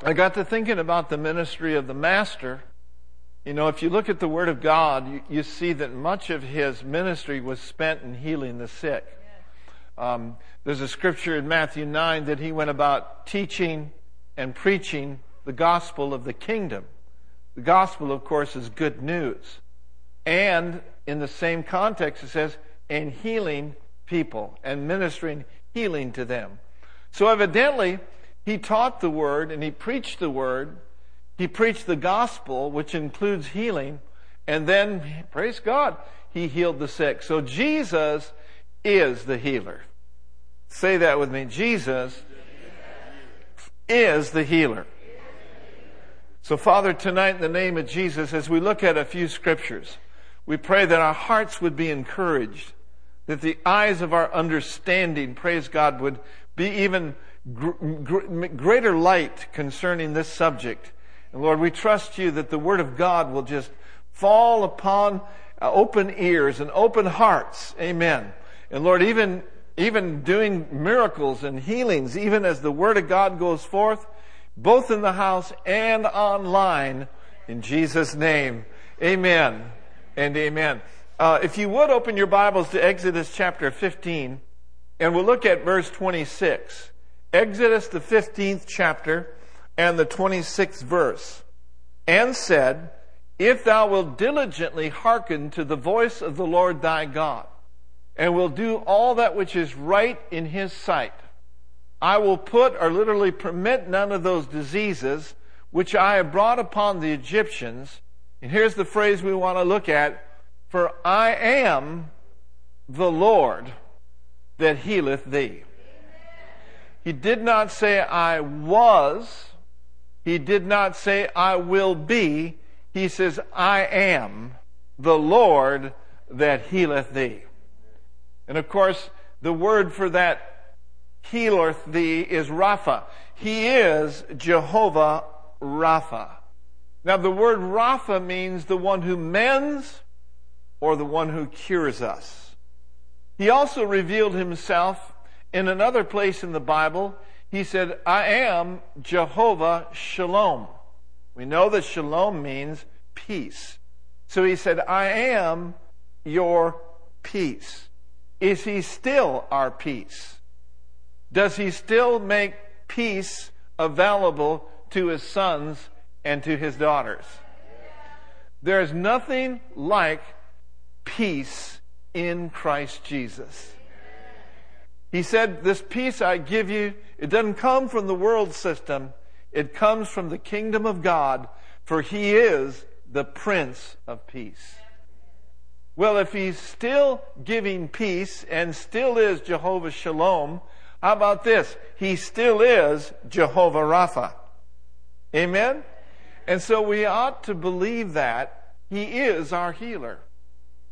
I got to thinking about the ministry of the Master. You know, if you look at the Word of God, you, you see that much of his ministry was spent in healing the sick. Um, there's a scripture in Matthew 9 that he went about teaching and preaching the gospel of the kingdom. The gospel, of course, is good news. And in the same context, it says, and healing people and ministering healing to them. So evidently, he taught the word and he preached the word. He preached the gospel, which includes healing. And then, praise God, he healed the sick. So Jesus is the healer. Say that with me. Jesus is the healer. So, Father, tonight in the name of Jesus, as we look at a few scriptures, we pray that our hearts would be encouraged, that the eyes of our understanding, praise God, would be even greater light concerning this subject. And Lord, we trust you that the Word of God will just fall upon uh, open ears and open hearts. Amen. And Lord, even, even doing miracles and healings, even as the Word of God goes forth, both in the house and online. In Jesus' name, amen and amen. Uh, if you would open your Bibles to Exodus chapter 15, and we'll look at verse 26. Exodus, the 15th chapter, and the 26th verse. And said, If thou wilt diligently hearken to the voice of the Lord thy God, and will do all that which is right in his sight, I will put or literally permit none of those diseases which I have brought upon the Egyptians. And here's the phrase we want to look at. For I am the Lord that healeth thee. He did not say I was. He did not say I will be. He says I am the Lord that healeth thee. And of course, the word for that healeth thee is Rapha. He is Jehovah Rapha. Now the word Rapha means the one who mends or the one who cures us. He also revealed himself in another place in the Bible. He said, I am Jehovah Shalom. We know that Shalom means peace. So he said, I am your peace. Is he still our peace? does he still make peace available to his sons and to his daughters? There is nothing like peace in Christ Jesus. He said, This peace I give you, it doesn't come from the world system, it comes from the kingdom of God, for he is the Prince of Peace. Well, if he's still giving peace and still is Jehovah Shalom, how about this? He still is Jehovah Rapha. Amen? And so we ought to believe that He is our healer.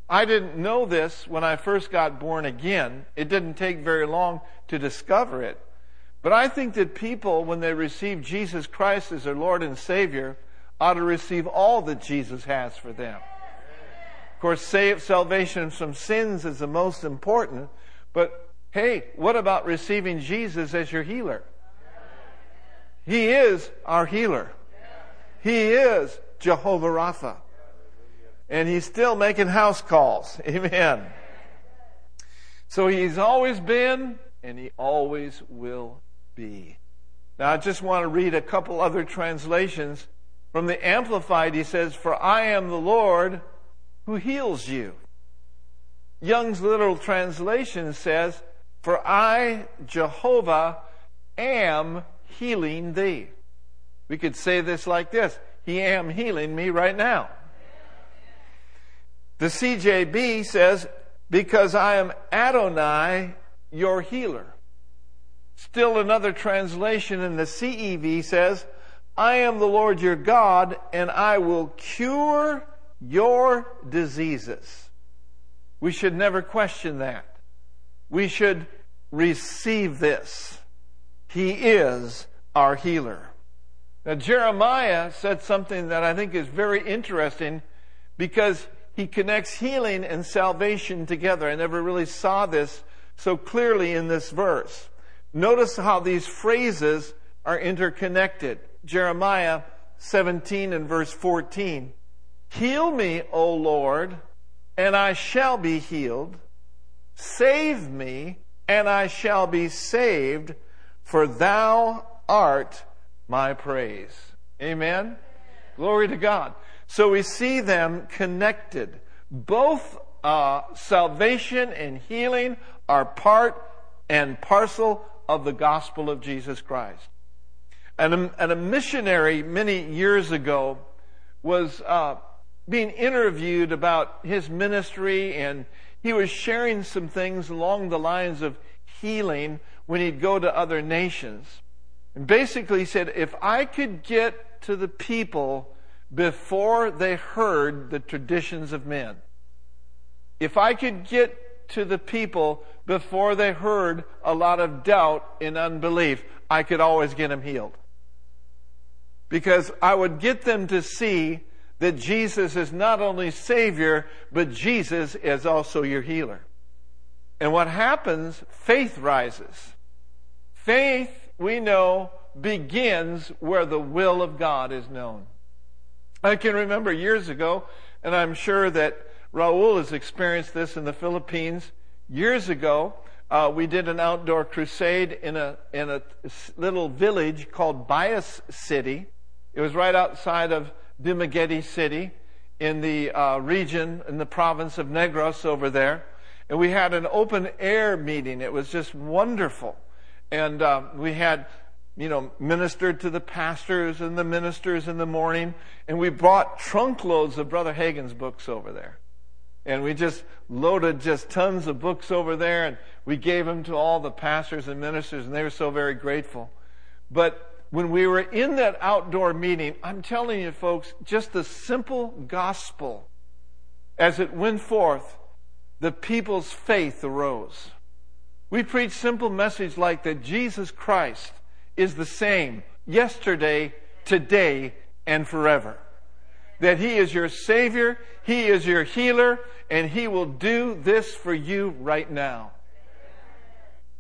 I didn't know this when I first got born again. It didn't take very long to discover it. But I think that people, when they receive Jesus Christ as their Lord and Savior, ought to receive all that Jesus has for them. Of course, save, salvation from sins is the most important, but Hey, what about receiving Jesus as your healer? He is our healer. He is Jehovah Rapha. And he's still making house calls. Amen. So he's always been and he always will be. Now I just want to read a couple other translations. From the Amplified, he says, For I am the Lord who heals you. Young's literal translation says, for I, Jehovah, am healing thee. We could say this like this He am healing me right now. The CJB says, Because I am Adonai, your healer. Still another translation in the CEV says, I am the Lord your God, and I will cure your diseases. We should never question that. We should receive this. He is our healer. Now, Jeremiah said something that I think is very interesting because he connects healing and salvation together. I never really saw this so clearly in this verse. Notice how these phrases are interconnected. Jeremiah 17 and verse 14. Heal me, O Lord, and I shall be healed. Save me, and I shall be saved, for thou art my praise. Amen. Glory to God. So we see them connected. Both uh, salvation and healing are part and parcel of the gospel of Jesus Christ. And a, and a missionary many years ago was uh, being interviewed about his ministry, and he was sharing some things along the lines of healing when he'd go to other nations. And basically, he said, if I could get to the people before they heard the traditions of men, if I could get to the people before they heard a lot of doubt and unbelief, I could always get them healed. Because I would get them to see that Jesus is not only Savior, but Jesus is also your healer. And what happens, faith rises. Faith, we know, begins where the will of God is known. I can remember years ago, and I'm sure that Raul has experienced this in the Philippines. Years ago, uh, we did an outdoor crusade in a in a little village called Bais City. It was right outside of Dumaguete City in the uh, region in the province of Negros over there, and we had an open air meeting. It was just wonderful, and uh, we had you know, ministered to the pastors and the ministers in the morning, and we brought trunkloads of Brother Hagin's books over there. And we just loaded just tons of books over there, and we gave them to all the pastors and ministers, and they were so very grateful. But when we were in that outdoor meeting, I'm telling you, folks, just the simple gospel, as it went forth, the people's faith arose. We preached simple message like that Jesus Christ is the same yesterday, today, and forever. That He is your Savior, He is your healer, and He will do this for you right now.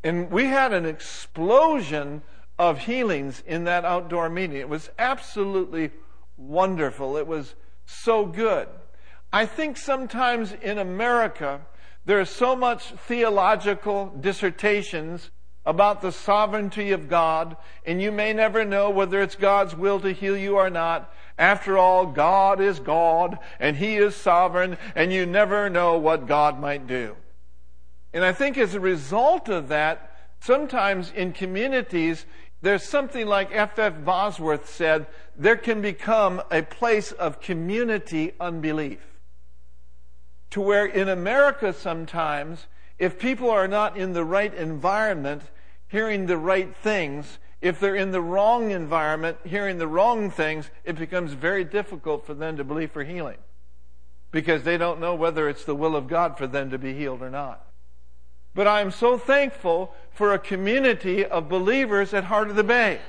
And we had an explosion of healings in that outdoor meeting. It was absolutely wonderful. It was so good. I think sometimes in America, there's so much theological dissertations about the sovereignty of God, and you may never know whether it's God's will to heal you or not. After all, God is God, and He is sovereign, and you never know what God might do. And I think as a result of that, sometimes in communities, there's something like F. F. Bosworth said, there can become a place of community unbelief. To where in America sometimes, if people are not in the right environment, hearing the right things, if they're in the wrong environment, hearing the wrong things, it becomes very difficult for them to believe for healing. Because they don't know whether it's the will of God for them to be healed or not. But I'm so thankful for a community of believers at Heart of the Bay.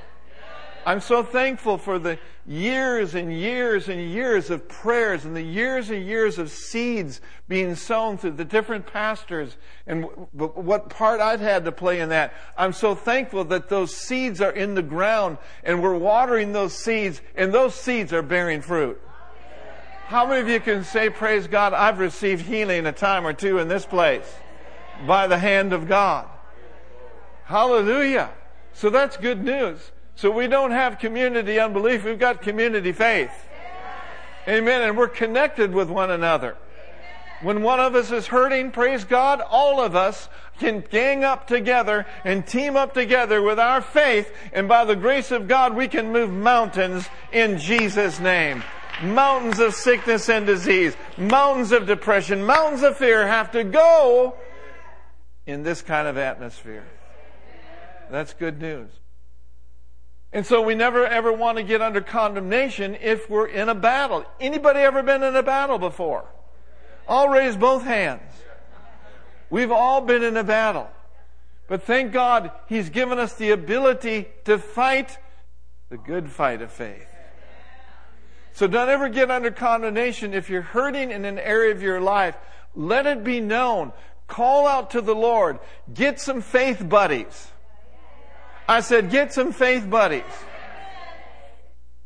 I'm so thankful for the years and years and years of prayers and the years and years of seeds being sown through the different pastors and what part I've had to play in that. I'm so thankful that those seeds are in the ground and we're watering those seeds and those seeds are bearing fruit. How many of you can say, praise God, I've received healing a time or two in this place by the hand of God? Hallelujah. So that's good news. So we don't have community unbelief, we've got community faith. Amen. And we're connected with one another. When one of us is hurting, praise God, all of us can gang up together and team up together with our faith, and by the grace of God, we can move mountains in Jesus' name. Mountains of sickness and disease, mountains of depression, mountains of fear have to go in this kind of atmosphere. That's good news. And so we never ever want to get under condemnation if we're in a battle. Anybody ever been in a battle before? I'll raise both hands. We've all been in a battle. But thank God He's given us the ability to fight the good fight of faith. So don't ever get under condemnation if you're hurting in an area of your life. Let it be known. Call out to the Lord. Get some faith buddies. I said, get some faith buddies.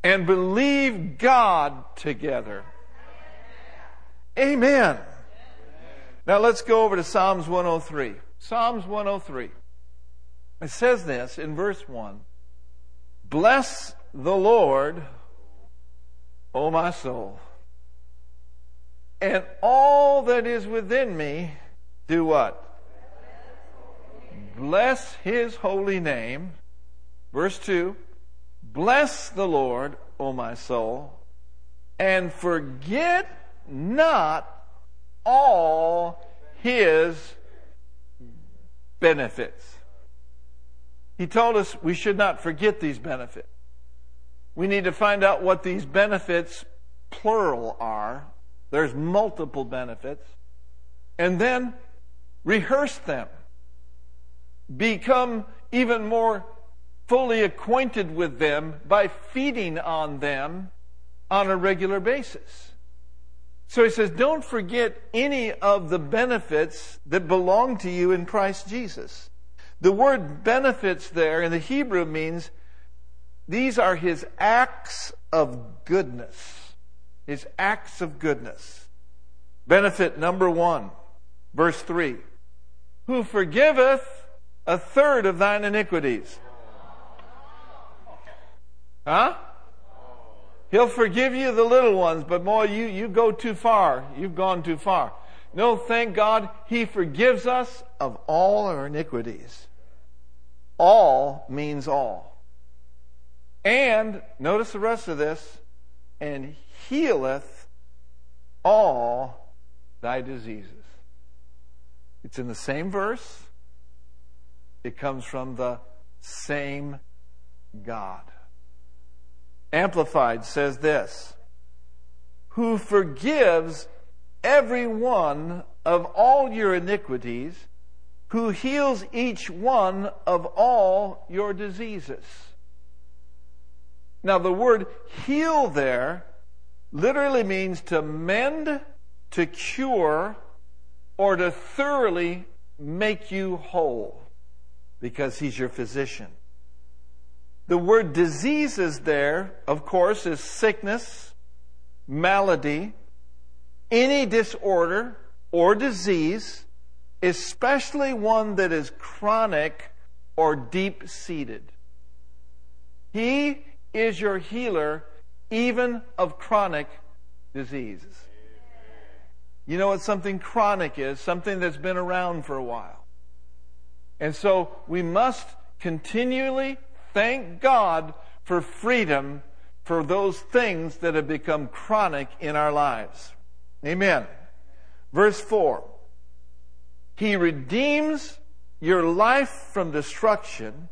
and believe God together. Amen. Now let's go over to Psalms 103. Psalms 103. It says this in verse 1 Bless the Lord, O my soul, and all that is within me, do what? Bless his holy name. Verse 2 Bless the Lord, O my soul, and forget not all his benefits. He told us we should not forget these benefits. We need to find out what these benefits, plural, are. There's multiple benefits. And then rehearse them. Become even more fully acquainted with them by feeding on them on a regular basis. So he says, don't forget any of the benefits that belong to you in Christ Jesus. The word benefits there in the Hebrew means these are his acts of goodness. His acts of goodness. Benefit number one, verse three. Who forgiveth a third of thine iniquities. Huh? He'll forgive you the little ones, but boy, you, you go too far. You've gone too far. No, thank God, He forgives us of all our iniquities. All means all. And, notice the rest of this, and healeth all thy diseases. It's in the same verse. It comes from the same God. Amplified says this Who forgives every one of all your iniquities, who heals each one of all your diseases. Now, the word heal there literally means to mend, to cure, or to thoroughly make you whole because he's your physician. The word diseases there, of course, is sickness, malady, any disorder or disease, especially one that is chronic or deep seated. He is your healer even of chronic diseases. You know what something chronic is? Something that's been around for a while. And so we must continually thank God for freedom for those things that have become chronic in our lives. Amen. Verse 4 He redeems your life from destruction.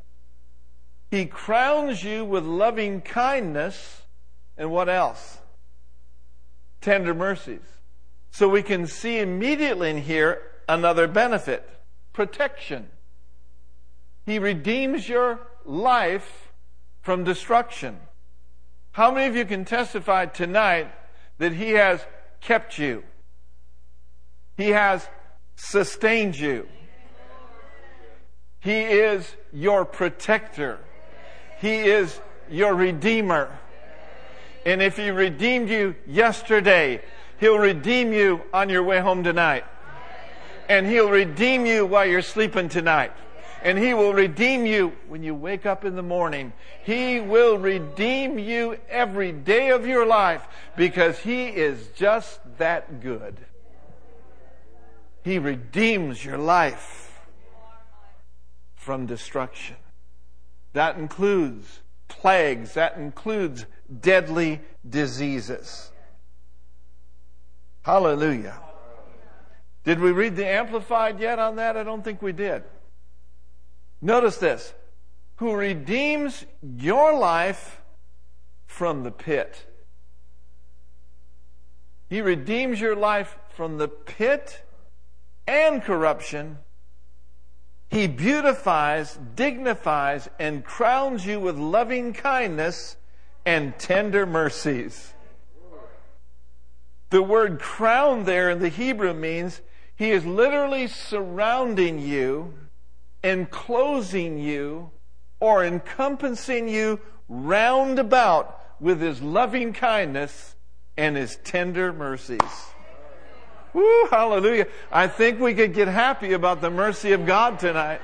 He crowns you with loving kindness. And what else? Tender mercies. So we can see immediately in here another benefit protection. He redeems your life from destruction. How many of you can testify tonight that He has kept you? He has sustained you. He is your protector. He is your redeemer. And if He redeemed you yesterday, He'll redeem you on your way home tonight. And He'll redeem you while you're sleeping tonight and He will redeem you when you wake up in the morning. He will redeem you every day of your life because He is just that good. He redeems your life from destruction. That includes plagues, that includes deadly diseases. Hallelujah. Did we read the Amplified yet on that? I don't think we did. Notice this who redeems your life from the pit. He redeems your life from the pit and corruption. He beautifies, dignifies, and crowns you with loving kindness and tender mercies. The word crown there in the Hebrew means he is literally surrounding you enclosing you or encompassing you round about with his loving kindness and his tender mercies. Woo, hallelujah. I think we could get happy about the mercy of God tonight.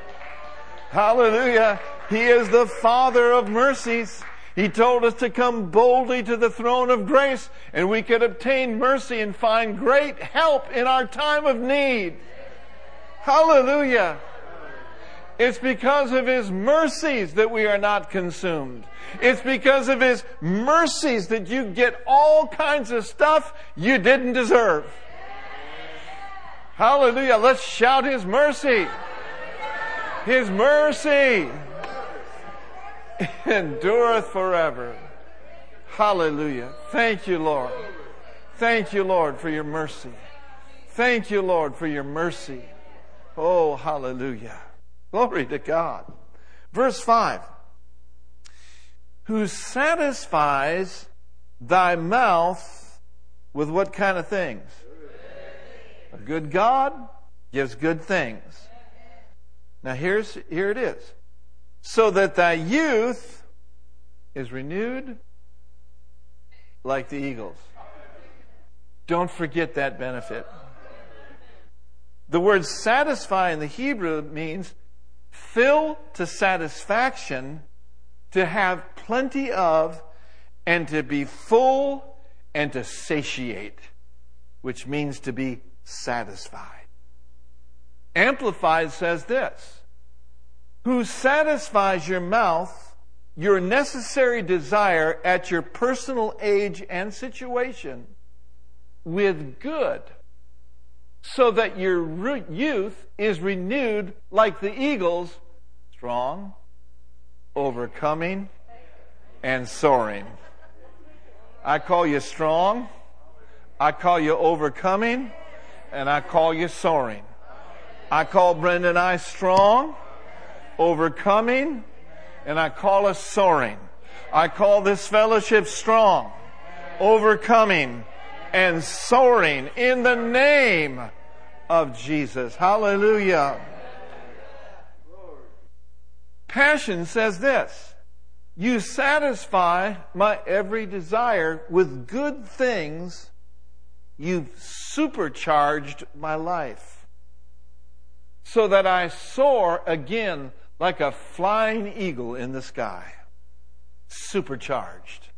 Hallelujah. He is the Father of mercies. He told us to come boldly to the throne of grace and we could obtain mercy and find great help in our time of need. Hallelujah. It's because of His mercies that we are not consumed. It's because of His mercies that you get all kinds of stuff you didn't deserve. Hallelujah. Let's shout His mercy. His mercy endureth forever. Hallelujah. Thank you, Lord. Thank you, Lord, for your mercy. Thank you, Lord, for your mercy. Oh, hallelujah. Glory to God. Verse 5 Who satisfies thy mouth with what kind of things? A good God gives good things. Now here's, here it is. So that thy youth is renewed like the eagles. Don't forget that benefit. The word satisfy in the Hebrew means fill to satisfaction, to have plenty of, and to be full and to satiate, which means to be satisfied. Amplified says this Who satisfies your mouth, your necessary desire at your personal age and situation with good so that your youth is renewed like the eagles, strong, overcoming, and soaring. I call you strong, I call you overcoming, and I call you soaring. I call Brenda and I strong, overcoming, and I call us soaring. I call this fellowship strong, overcoming, and soaring in the name of Jesus. Hallelujah. Passion says this You satisfy my every desire with good things. You've supercharged my life so that I soar again like a flying eagle in the sky. Supercharged.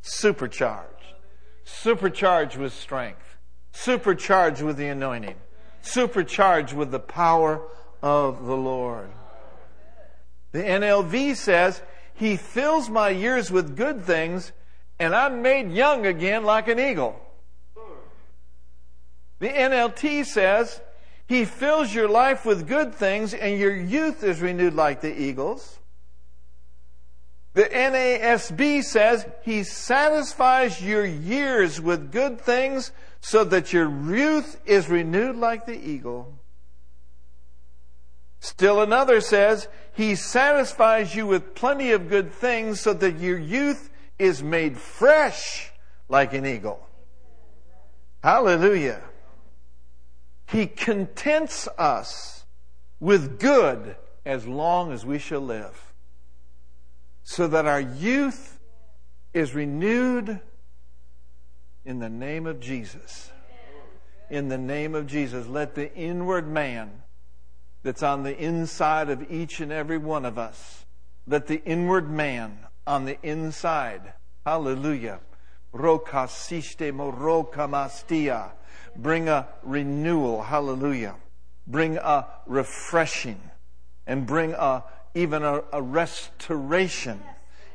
Supercharged. Supercharged with strength. Supercharged with the anointing supercharged with the power of the Lord. The NLV says, He fills my years with good things, and I'm made young again like an eagle. The NLT says, He fills your life with good things, and your youth is renewed like the eagles. The NASB says, He satisfies your years with good things so that your youth is renewed like the eagle. Still another says, He satisfies you with plenty of good things so that your youth is made fresh like an eagle. Hallelujah. He contents us with good as long as we shall live, so that our youth is renewed in the name of Jesus. In the name of Jesus, let the inward man that's on the inside of each and every one of us, let the inward man on the inside, hallelujah, rokasiste morokamastia, bring a renewal, hallelujah, bring a refreshing, and bring a even a, a restoration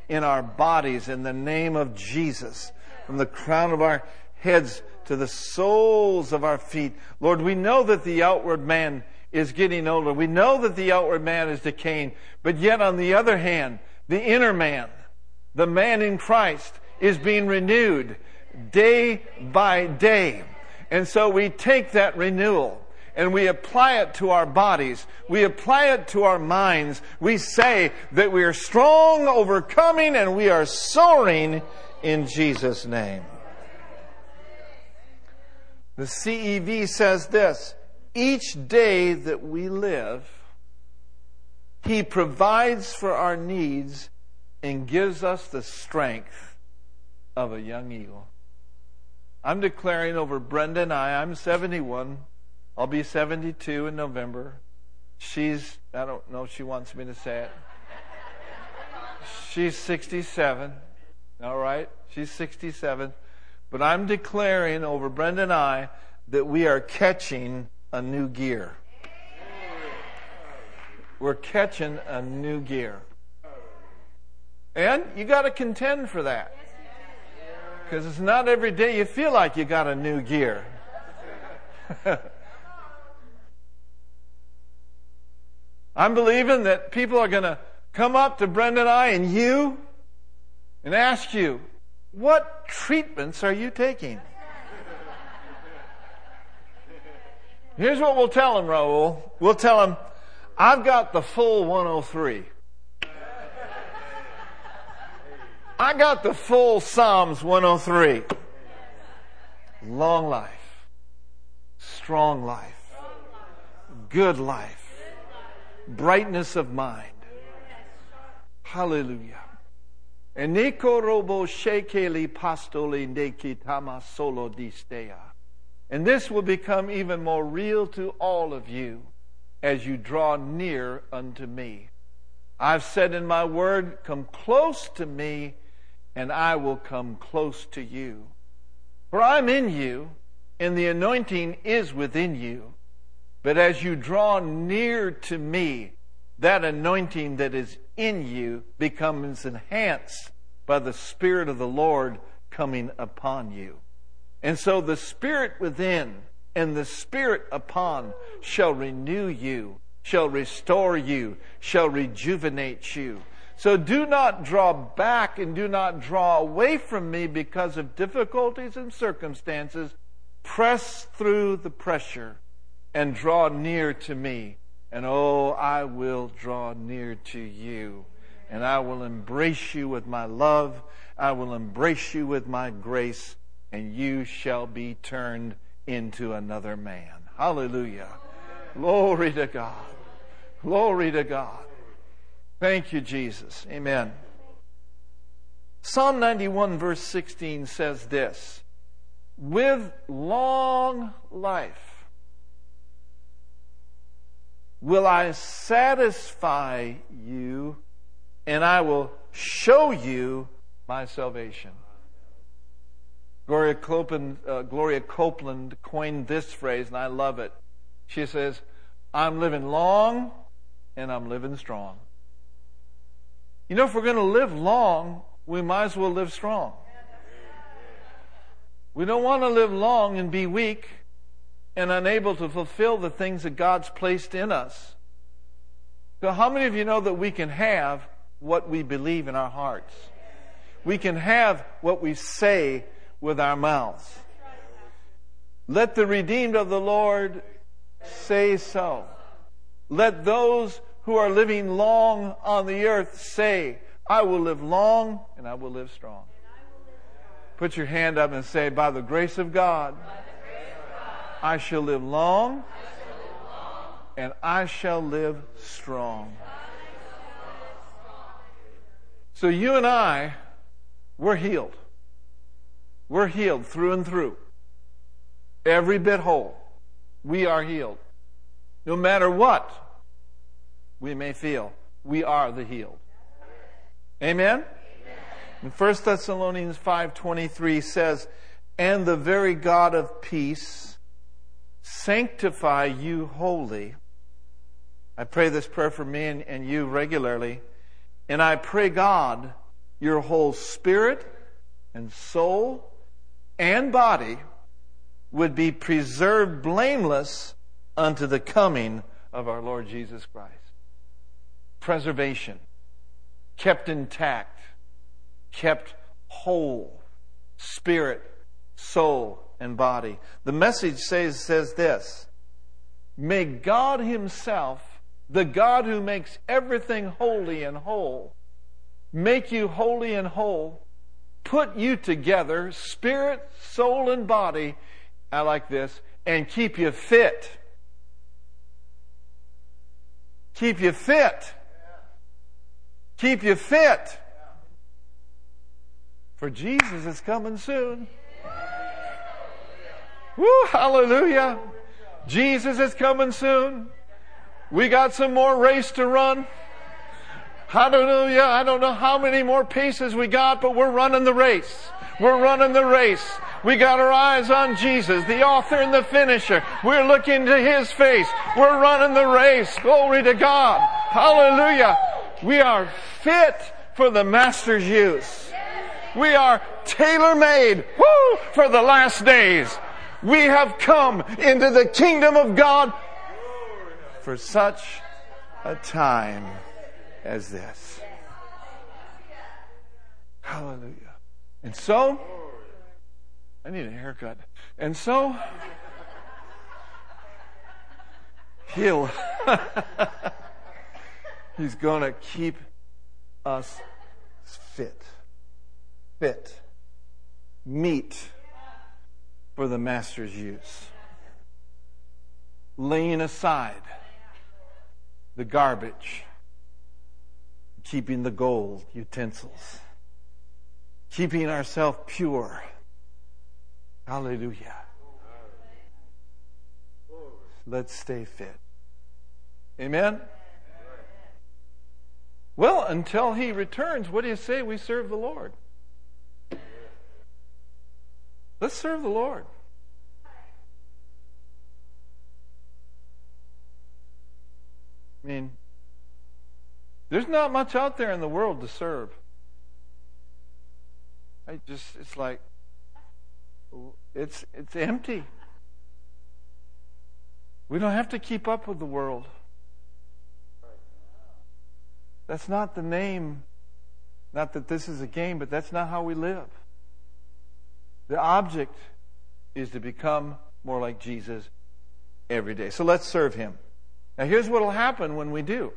in our bodies in the name of Jesus from the crown of our heads to the soles of our feet. Lord, we know that the outward man is getting older. We know that the outward man is decaying. But yet, on the other hand, the inner man, the man in Christ, is being renewed day by day. And so we take that renewal and we apply it to our bodies. We apply it to our minds. We say that we are strong, overcoming, and we are soaring in Jesus' name. The CEV says this each day that we live, He provides for our needs and gives us the strength of a young eagle. I'm declaring over Brenda and I, I'm 71. I'll be 72 in November. She's, I don't know if she wants me to say it. She's 67. All right? She's 67. But I'm declaring over Brenda and I that we are catching a new gear. We're catching a new gear. And you got to contend for that. Because it's not every day you feel like you got a new gear. I'm believing that people are going to come up to Brenda and I and you and ask you, what treatments are you taking? Here's what we'll tell them, Raul. We'll tell them, I've got the full 103. I got the full Psalms 103. Long life, strong life, good life, brightness of mind. Hallelujah. Eniko robo shekeli pastoli nekitama solo distea. And this will become even more real to all of you as you draw near unto me. I've said in my word, come close to me and I will come close to you. For I'm in you, and the anointing is within you. But as you draw near to me, that anointing that is in you becomes enhanced by the Spirit of the Lord coming upon you. And so the Spirit within and the Spirit upon shall renew you, shall restore you, shall rejuvenate you. So do not draw back and do not draw away from me because of difficulties and circumstances. Press through the pressure and draw near to me. And oh, I will draw near to you. And I will embrace you with my love. I will embrace you with my grace. And you shall be turned into another man. Hallelujah. Glory to God. Glory to God. Thank you, Jesus. Amen. Psalm 91, verse 16 says this With long life will I satisfy you, and I will show you my salvation. Gloria Copeland, uh, Gloria Copeland coined this phrase, and I love it. She says, I'm living long and I'm living strong. You know, if we're going to live long, we might as well live strong. We don't want to live long and be weak and unable to fulfill the things that God's placed in us. So, how many of you know that we can have what we believe in our hearts? We can have what we say with our mouths. Let the redeemed of the Lord say so. Let those who are living long on the earth say, I will live long and I will live strong. Put your hand up and say, By the grace of God, I shall live long and I shall live strong. So you and I, we're healed. We're healed through and through. Every bit whole. We are healed. No matter what we may feel, we are the healed. Amen? Amen. 1 Thessalonians 5.23 says, And the very God of peace sanctify you wholly. I pray this prayer for me and, and you regularly. And I pray God, your whole spirit and soul and body would be preserved blameless unto the coming of our Lord Jesus Christ preservation, kept intact, kept whole, spirit, soul, and body. The message says, says this May God Himself, the God who makes everything holy and whole, make you holy and whole, put you together, spirit, soul, and body. I like this, and keep you fit. Keep you fit keep you fit For Jesus is coming soon. Woo, hallelujah. Jesus is coming soon. We got some more race to run. Hallelujah. I don't know how many more paces we got, but we're running the race. We're running the race. We got our eyes on Jesus, the author and the finisher. We're looking to His face. We're running the race. Glory to God. Hallelujah. We are fit for the Master's use. We are tailor-made, woo, for the last days. We have come into the kingdom of God for such a time as this. Hallelujah. And so, I need a haircut. And so, he'll, he's going to keep us fit. Fit. Meat for the master's use. Laying aside the garbage, keeping the gold utensils, keeping ourselves pure. Hallelujah. Let's stay fit. Amen? Well, until he returns, what do you say we serve the Lord? Let's serve the Lord. I mean, there's not much out there in the world to serve. I just, it's like, it's, it's empty. We don't have to keep up with the world. That's not the name. Not that this is a game, but that's not how we live. The object is to become more like Jesus every day. So let's serve him. Now, here's what will happen when we do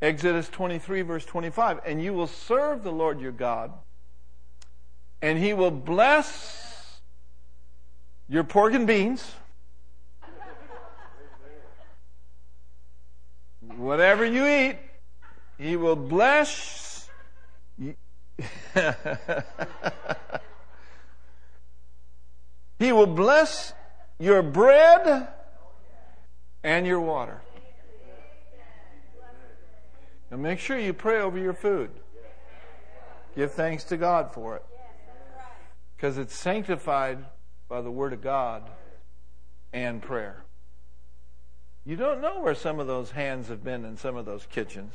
Exodus 23, verse 25. And you will serve the Lord your God, and he will bless your pork and beans. Whatever you eat, he will bless. he will bless your bread and your water. Now make sure you pray over your food. Give thanks to God for it. Because it's sanctified by the Word of God and prayer. You don't know where some of those hands have been in some of those kitchens.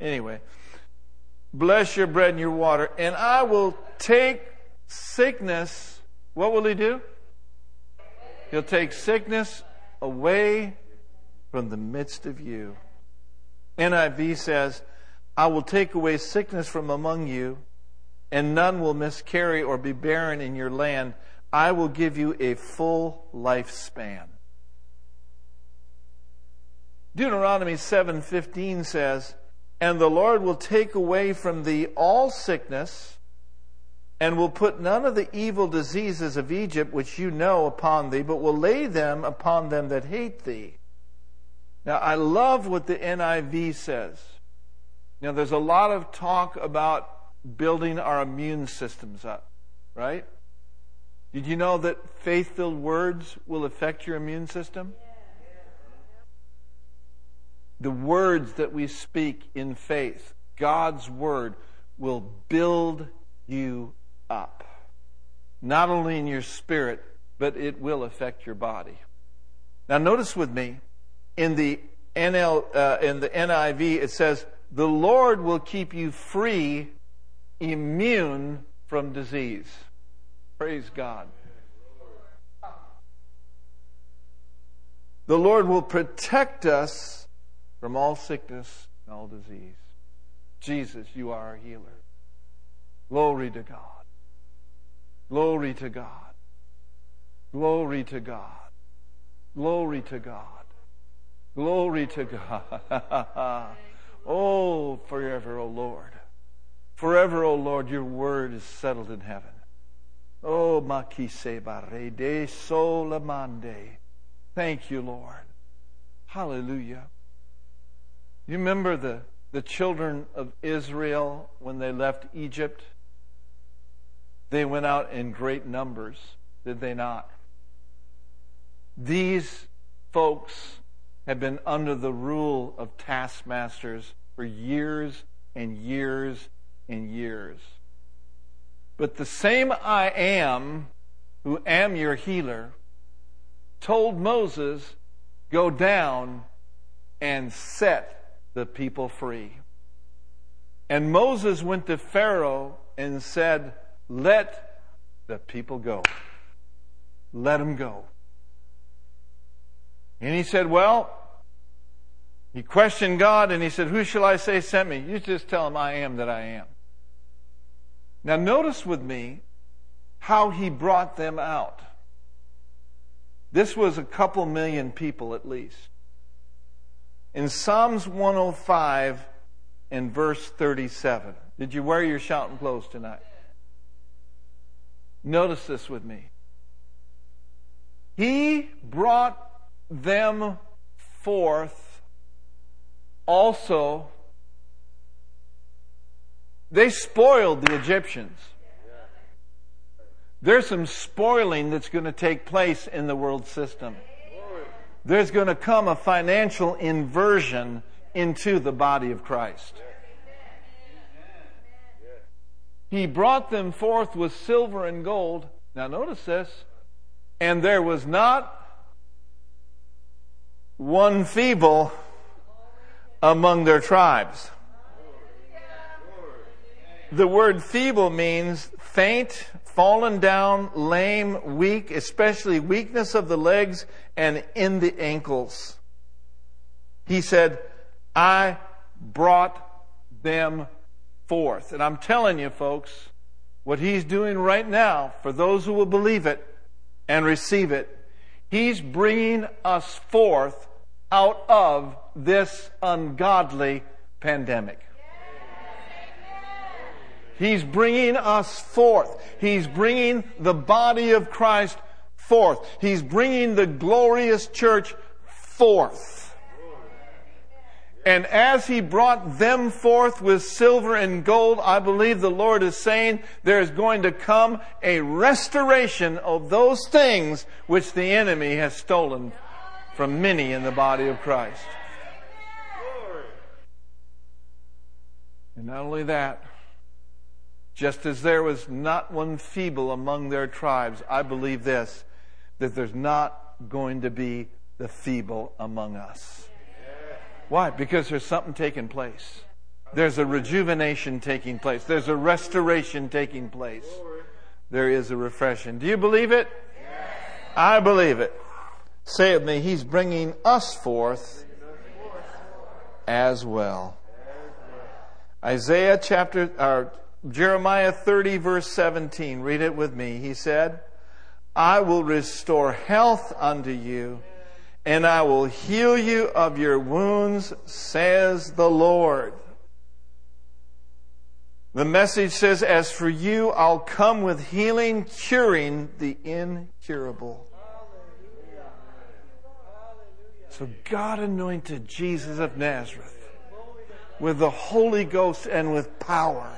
Anyway, bless your bread and your water, and I will take sickness. What will He do? He'll take sickness away from the midst of you. NIV says, I will take away sickness from among you, and none will miscarry or be barren in your land. I will give you a full lifespan. Deuteronomy 7:15 says, "And the Lord will take away from thee all sickness, and will put none of the evil diseases of Egypt which you know upon thee, but will lay them upon them that hate thee." Now, I love what the NIV says. Now, there's a lot of talk about building our immune systems up, right? Did you know that faith filled words will affect your immune system? The words that we speak in faith, God's word, will build you up. Not only in your spirit, but it will affect your body. Now, notice with me in the NL, uh, in the NIV, it says, "The Lord will keep you free, immune from disease." Praise God. The Lord will protect us from all sickness and all disease. Jesus, you are our healer. Glory to God. Glory to God. Glory to God. Glory to God. Glory to God. oh, forever, O oh Lord. Forever, O oh Lord, your word is settled in heaven. Oh, makise bare de solamande. Thank you, Lord. Hallelujah. You remember the the children of Israel when they left Egypt? They went out in great numbers, did they not? These folks have been under the rule of taskmasters for years and years and years. But the same I am, who am your healer, told Moses, Go down and set the people free. And Moses went to Pharaoh and said, Let the people go. Let them go. And he said, Well, he questioned God and he said, Who shall I say sent me? You just tell him I am that I am. Now, notice with me how he brought them out. This was a couple million people at least. In Psalms 105 and verse 37, did you wear your shouting clothes tonight? Notice this with me. He brought them forth also. They spoiled the Egyptians. There's some spoiling that's going to take place in the world system. There's going to come a financial inversion into the body of Christ. He brought them forth with silver and gold. Now notice this. And there was not one feeble among their tribes. The word feeble means faint, fallen down, lame, weak, especially weakness of the legs and in the ankles. He said, I brought them forth. And I'm telling you, folks, what he's doing right now, for those who will believe it and receive it, he's bringing us forth out of this ungodly pandemic. He's bringing us forth. He's bringing the body of Christ forth. He's bringing the glorious church forth. And as he brought them forth with silver and gold, I believe the Lord is saying there is going to come a restoration of those things which the enemy has stolen from many in the body of Christ. And not only that, just as there was not one feeble among their tribes, I believe this, that there's not going to be the feeble among us. Why? Because there's something taking place. There's a rejuvenation taking place. There's a restoration taking place. There is a refreshing. Do you believe it? I believe it. Say it with me, He's bringing us forth as well. Isaiah chapter, or Jeremiah 30 verse 17. Read it with me. He said, I will restore health unto you and I will heal you of your wounds, says the Lord. The message says, As for you, I'll come with healing, curing the incurable. So God anointed Jesus of Nazareth with the Holy Ghost and with power.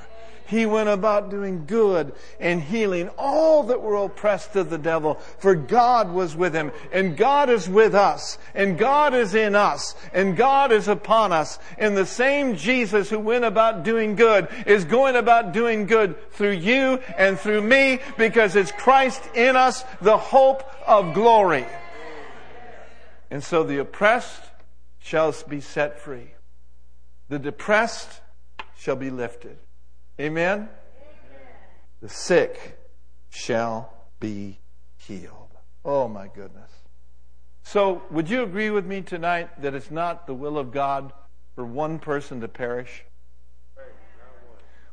He went about doing good and healing all that were oppressed of the devil, for God was with him, and God is with us, and God is in us, and God is upon us. And the same Jesus who went about doing good is going about doing good through you and through me, because it's Christ in us, the hope of glory. And so the oppressed shall be set free. The depressed shall be lifted. Amen? Amen? The sick shall be healed. Oh my goodness. So, would you agree with me tonight that it's not the will of God for one person to perish?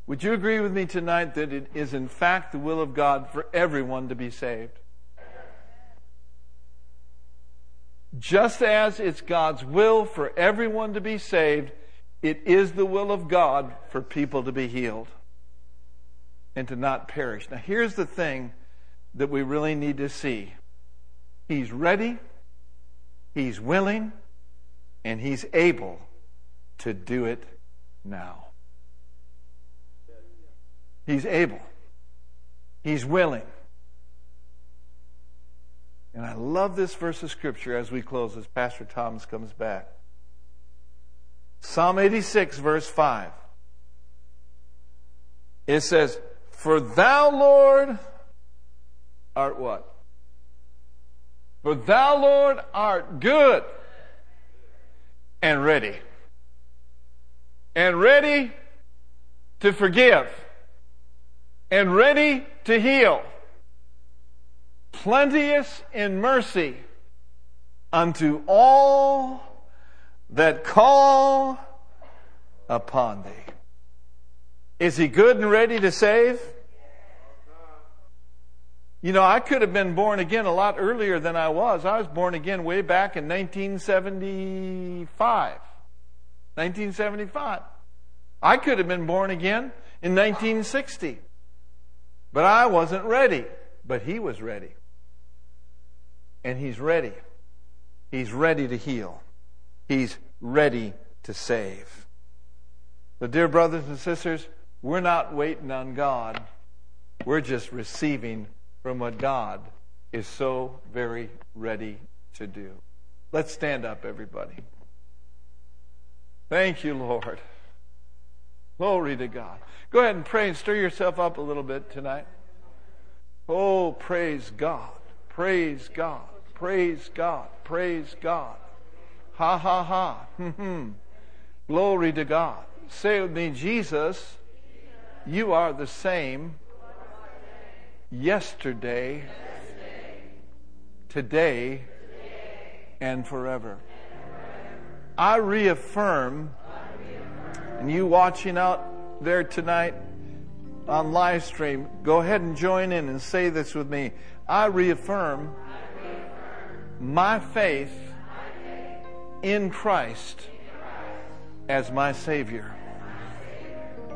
Would you agree with me tonight that it is in fact the will of God for everyone to be saved? Just as it's God's will for everyone to be saved, it is the will of God for people to be healed and to not perish. Now, here's the thing that we really need to see He's ready, He's willing, and He's able to do it now. He's able. He's willing. And I love this verse of Scripture as we close, as Pastor Thomas comes back. Psalm 86, verse 5. It says, For thou, Lord, art what? For thou, Lord, art good and ready. And ready to forgive. And ready to heal. Plenteous in mercy unto all that call upon thee. Is he good and ready to save? You know, I could have been born again a lot earlier than I was. I was born again way back in 1975. 1975. I could have been born again in 1960. But I wasn't ready. But he was ready. And he's ready. He's ready to heal. He's ready to save. So, dear brothers and sisters, we're not waiting on God. We're just receiving from what God is so very ready to do. Let's stand up, everybody. Thank you, Lord. Glory to God. Go ahead and pray and stir yourself up a little bit tonight. Oh, praise God. Praise God. Praise God. Praise God. Ha ha ha. Hmm, hmm. Glory to God. Say with me, Jesus, you are the same yesterday, today, and forever. I reaffirm, and you watching out there tonight on live stream, go ahead and join in and say this with me. I reaffirm my faith in Christ as my Savior.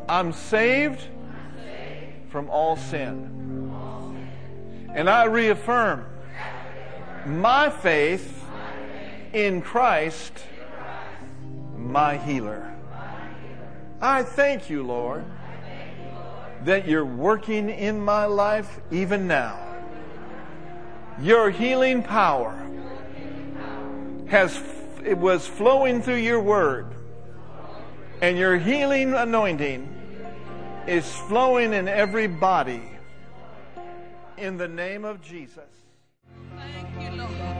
I'm saved from all sin. And I reaffirm my faith in Christ, my healer. I thank you, Lord, that you're working in my life even now. Your healing power has it was flowing through your word. And your healing anointing is flowing in every body in the name of Jesus. Thank you, Lord.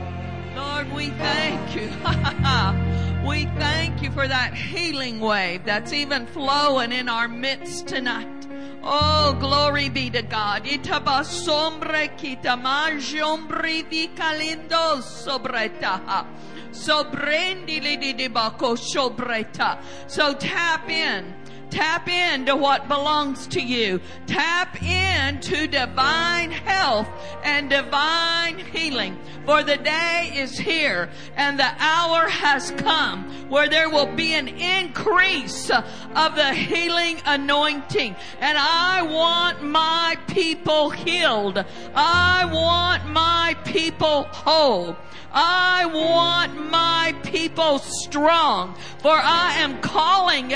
Lord, we thank you. we thank you for that healing wave that's even flowing in our midst tonight. Oh, glory be to God. Itabasombre kitamajombri vi calindo sobreta. Sobrendi li di bako sobreta. So tap in Tap into what belongs to you. Tap into divine health and divine healing. For the day is here and the hour has come where there will be an increase of the healing anointing. And I want my people healed. I want my people whole. I want my people strong, for I am calling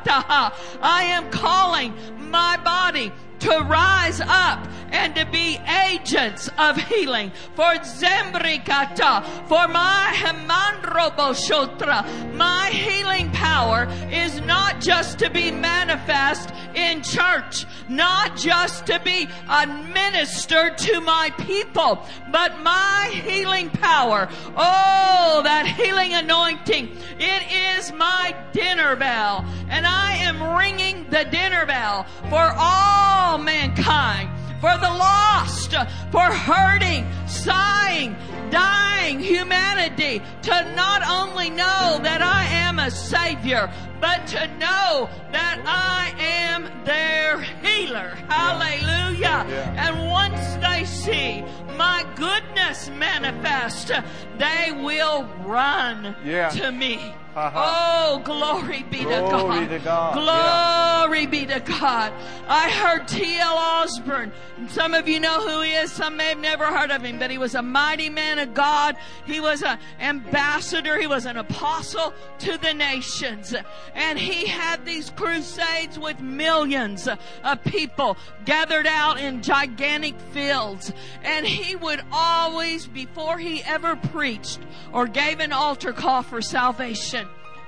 I am calling my body to rise up and to be agents of healing. For Zembrikata, for my Hemandroboshotra, my healing power is not just to be manifest in church, not just to be administered to my people, but my healing power, oh, that healing anointing, it is my dinner bell. And I am ringing the dinner bell for all mankind for the lost, for hurting, sighing, dying humanity to not only know that I am a Savior, but to know that I am their healer. Hallelujah. Yeah. And once they see my goodness manifest, they will run yeah. to me. Oh, glory be to God. to God. Glory be to God. I heard T.L. Osborn. Some of you know who he is. Some may have never heard of him, but he was a mighty man of God. He was an ambassador. He was an apostle to the nations. And he had these crusades with millions of people gathered out in gigantic fields. And he would always, before he ever preached or gave an altar call for salvation,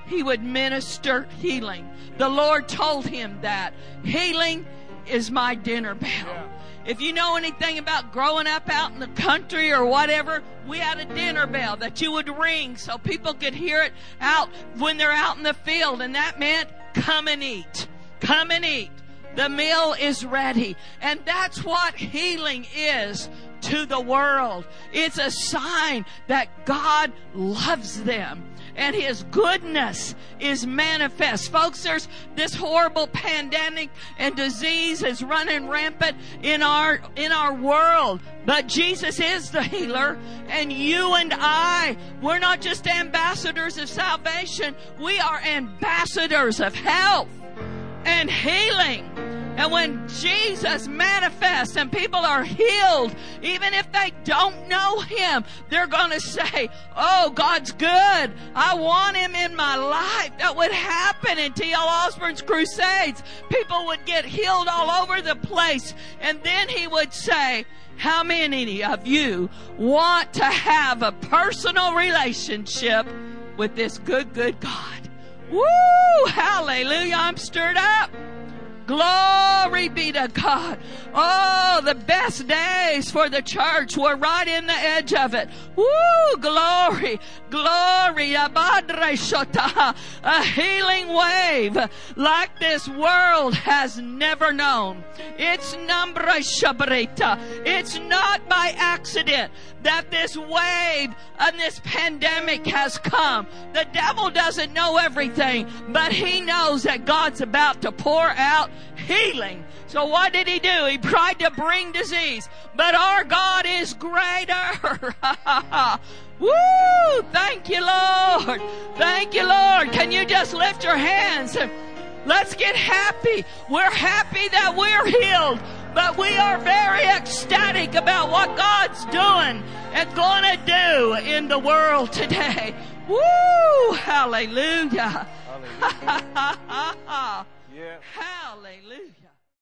he would minister healing. The Lord told him that healing is my dinner bell. If you know anything about growing up out in the country or whatever, we had a dinner bell that you would ring so people could hear it out when they're out in the field. And that meant come and eat. Come and eat. The meal is ready. And that's what healing is to the world. It's a sign that God loves them and his goodness is manifest. Folks, there's this horrible pandemic and disease is running rampant in our in our world. But Jesus is the healer, and you and I, we're not just ambassadors of salvation, we are ambassadors of health and healing. And when Jesus manifests and people are healed, even if they don't know Him, they're going to say, Oh, God's good. I want Him in my life. That would happen in T.L. Osborn's crusades. People would get healed all over the place. And then He would say, how many of you want to have a personal relationship with this good, good God? Woo! Hallelujah. I'm stirred up. Glory be to God. Oh, the best days for the church were right in the edge of it. Woo! Glory, glory. A healing wave like this world has never known. It's It's not by accident that this wave and this pandemic has come. The devil doesn't know everything, but he knows that God's about to pour out healing. So what did he do? He tried to bring disease, but our God is greater. Woo! Thank you, Lord. Thank you, Lord. Can you just lift your hands? Let's get happy. We're happy that we're healed, but we are very ecstatic about what God's doing and going to do in the world today. Woo! Hallelujah. Hallelujah. Hallelujah.